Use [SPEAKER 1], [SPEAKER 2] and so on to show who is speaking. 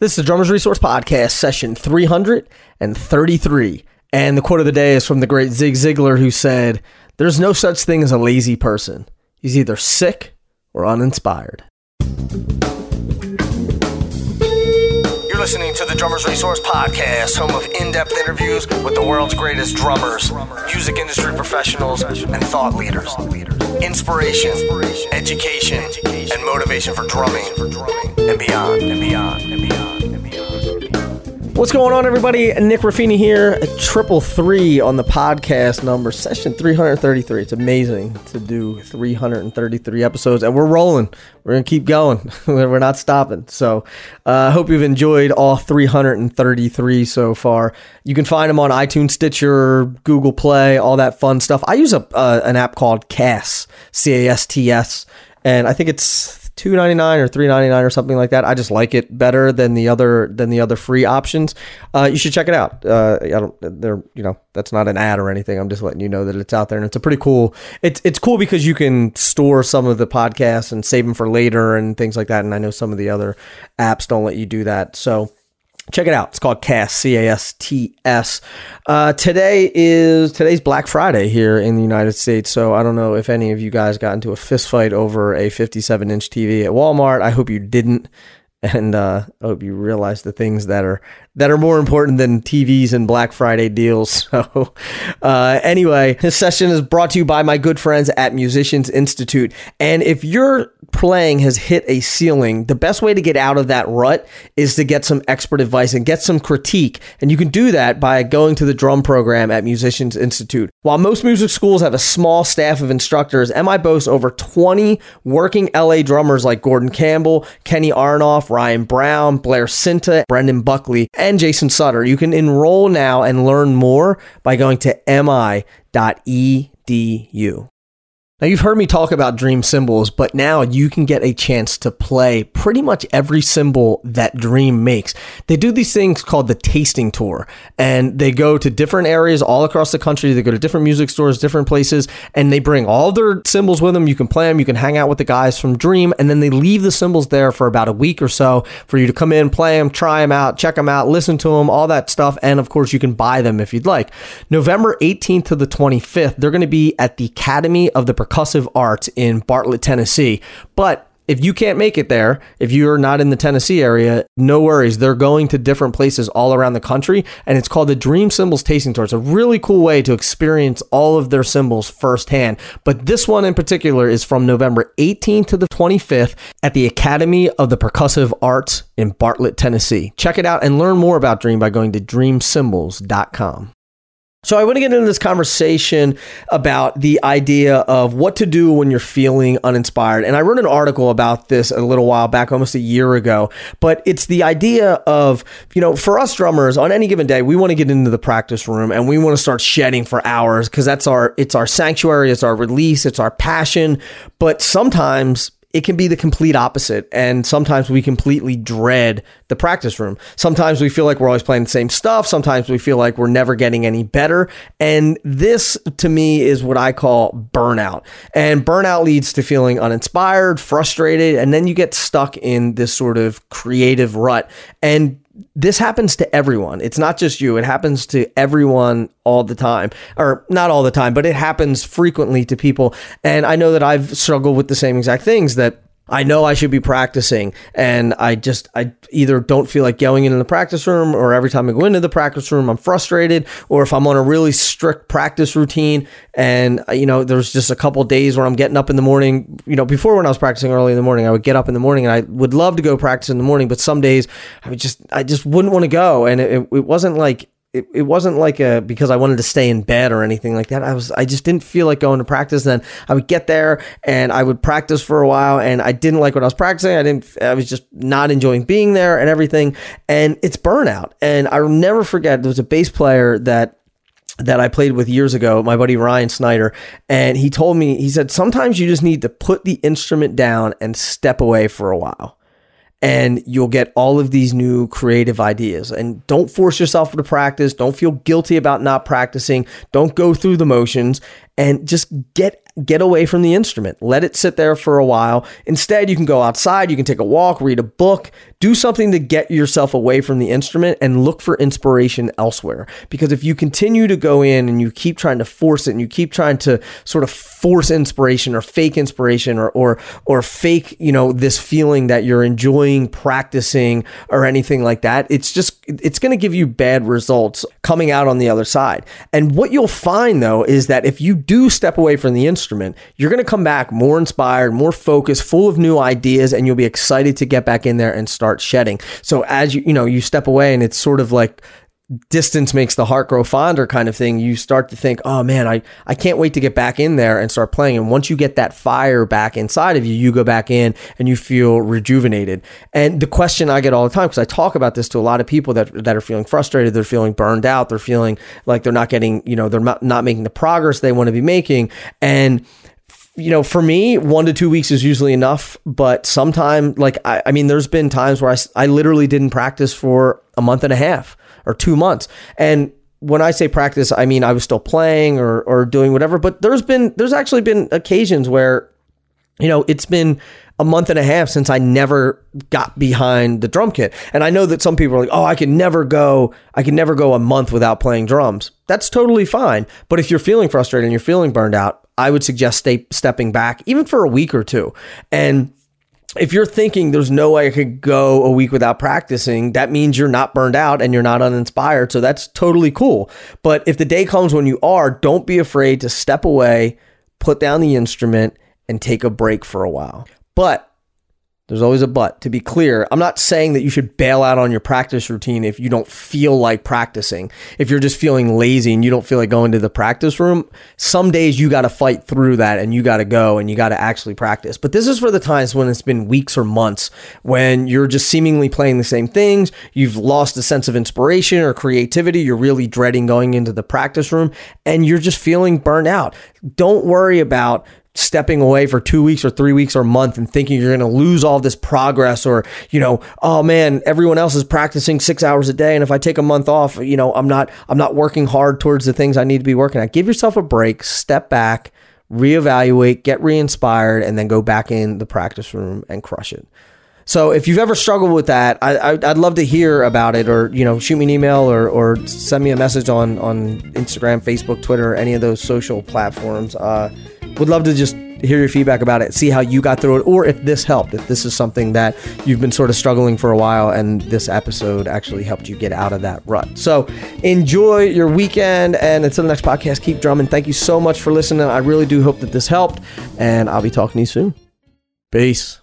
[SPEAKER 1] This is the Drummers Resource Podcast, session 333. And the quote of the day is from the great Zig Ziglar, who said, There's no such thing as a lazy person. He's either sick or uninspired. You're listening to the Drummers Resource Podcast, home of in depth interviews with the world's greatest drummers, music industry professionals, and thought leaders. Inspiration, education, and motivation for drumming and beyond, and beyond, and beyond, and beyond. What's going on, everybody? Nick Raffini here, triple three on the podcast number, session 333. It's amazing to do 333 episodes, and we're rolling. We're going to keep going. we're not stopping. So I uh, hope you've enjoyed all 333 so far. You can find them on iTunes, Stitcher, Google Play, all that fun stuff. I use a uh, an app called CAS, C A S T S, and I think it's two ninety nine or three ninety nine or something like that. I just like it better than the other than the other free options. Uh, you should check it out. Uh, I don't. They're you know that's not an ad or anything. I'm just letting you know that it's out there and it's a pretty cool. It's it's cool because you can store some of the podcasts and save them for later and things like that. And I know some of the other apps don't let you do that. So check it out. It's called CAS, C A S T S. Uh, today is today's Black Friday here in the United States. So I don't know if any of you guys got into a fist fight over a 57 inch TV at Walmart. I hope you didn't. And uh, I hope you realize the things that are that are more important than TVs and Black Friday deals. So, uh, anyway, this session is brought to you by my good friends at Musicians Institute. And if your playing has hit a ceiling, the best way to get out of that rut is to get some expert advice and get some critique. And you can do that by going to the drum program at Musicians Institute. While most music schools have a small staff of instructors, MI boasts over 20 working LA drummers like Gordon Campbell, Kenny Aronoff, Ryan Brown, Blair Sinta, Brendan Buckley, and Jason Sutter. You can enroll now and learn more by going to mi.edu. Now, you've heard me talk about Dream cymbals, but now you can get a chance to play pretty much every cymbal that Dream makes. They do these things called the tasting tour, and they go to different areas all across the country. They go to different music stores, different places, and they bring all their cymbals with them. You can play them, you can hang out with the guys from Dream, and then they leave the cymbals there for about a week or so for you to come in, play them, try them out, check them out, listen to them, all that stuff. And of course, you can buy them if you'd like. November 18th to the 25th, they're going to be at the Academy of the percussive arts in Bartlett, Tennessee. But if you can't make it there, if you're not in the Tennessee area, no worries. They're going to different places all around the country, and it's called the Dream Cymbals Tasting Tour. It's a really cool way to experience all of their cymbals firsthand. But this one in particular is from November 18th to the 25th at the Academy of the Percussive Arts in Bartlett, Tennessee. Check it out and learn more about Dream by going to dreamcymbals.com. So I want to get into this conversation about the idea of what to do when you're feeling uninspired. And I wrote an article about this a little while back, almost a year ago. But it's the idea of, you know, for us drummers, on any given day, we want to get into the practice room and we want to start shedding for hours because that's our it's our sanctuary, it's our release, it's our passion. But sometimes it can be the complete opposite. And sometimes we completely dread the practice room. Sometimes we feel like we're always playing the same stuff. Sometimes we feel like we're never getting any better. And this, to me, is what I call burnout. And burnout leads to feeling uninspired, frustrated, and then you get stuck in this sort of creative rut. And this happens to everyone. It's not just you. It happens to everyone all the time, or not all the time, but it happens frequently to people. And I know that I've struggled with the same exact things that I know I should be practicing, and I just I either don't feel like going into the practice room, or every time I go into the practice room, I'm frustrated, or if I'm on a really strict practice routine, and uh, you know, there's just a couple days where I'm getting up in the morning. You know, before when I was practicing early in the morning, I would get up in the morning, and I would love to go practice in the morning, but some days I would just I just wouldn't want to go, and it, it wasn't like it, it wasn't like a because I wanted to stay in bed or anything like that. I was I just didn't feel like going to practice. Then I would get there and I would practice for a while, and I didn't like what I was practicing. I didn't. I was just not enjoying being there and everything. And it's burnout. And I'll never forget. There was a bass player that that I played with years ago, my buddy Ryan Snyder, and he told me he said sometimes you just need to put the instrument down and step away for a while and you'll get all of these new creative ideas. And don't force yourself to practice. Don't feel guilty about not practicing. Don't go through the motions and just get get away from the instrument. Let it sit there for a while. Instead, you can go outside, you can take a walk, read a book, do something to get yourself away from the instrument and look for inspiration elsewhere. Because if you continue to go in and you keep trying to force it and you keep trying to sort of force inspiration or fake inspiration or or or fake, you know, this feeling that you're enjoying practicing or anything like that, it's just it's going to give you bad results coming out on the other side. And what you'll find though is that if you do step away from the instrument, you're going to come back more inspired, more focused, full of new ideas and you'll be excited to get back in there and start shedding. So as you you know, you step away and it's sort of like distance makes the heart grow fonder kind of thing you start to think oh man i i can't wait to get back in there and start playing. And once you get that fire back inside of you you go back in and you feel rejuvenated. And the question i get all the time because i talk about this to a lot of people that that are feeling frustrated they're feeling burned out they're feeling like they're not getting you know they're not, not making the progress they want to be making. And you know, for me, one to two weeks is usually enough. But sometime, like, I, I mean, there's been times where I, I literally didn't practice for a month and a half or two months. And when I say practice, I mean I was still playing or or doing whatever. But there's been there's actually been occasions where, you know, it's been a month and a half since I never got behind the drum kit. And I know that some people are like, "Oh, I can never go I can never go a month without playing drums." That's totally fine. But if you're feeling frustrated and you're feeling burned out, I would suggest stay, stepping back even for a week or two. And if you're thinking there's no way I could go a week without practicing, that means you're not burned out and you're not uninspired. So that's totally cool. But if the day comes when you are, don't be afraid to step away, put down the instrument, and take a break for a while. But there's always a but. To be clear, I'm not saying that you should bail out on your practice routine if you don't feel like practicing. If you're just feeling lazy and you don't feel like going to the practice room, some days you got to fight through that and you got to go and you got to actually practice. But this is for the times when it's been weeks or months when you're just seemingly playing the same things, you've lost a sense of inspiration or creativity, you're really dreading going into the practice room and you're just feeling burnt out. Don't worry about stepping away for two weeks or three weeks or a month and thinking you're going to lose all this progress or you know oh man everyone else is practicing six hours a day and if i take a month off you know i'm not i'm not working hard towards the things i need to be working at give yourself a break step back reevaluate get re-inspired and then go back in the practice room and crush it so if you've ever struggled with that, I, would love to hear about it, or you know, shoot me an email, or, or send me a message on on Instagram, Facebook, Twitter, any of those social platforms. Uh, would love to just hear your feedback about it, see how you got through it, or if this helped, if this is something that you've been sort of struggling for a while and this episode actually helped you get out of that rut. So enjoy your weekend, and until the next podcast, keep drumming. Thank you so much for listening. I really do hope that this helped, and I'll be talking to you soon. Peace.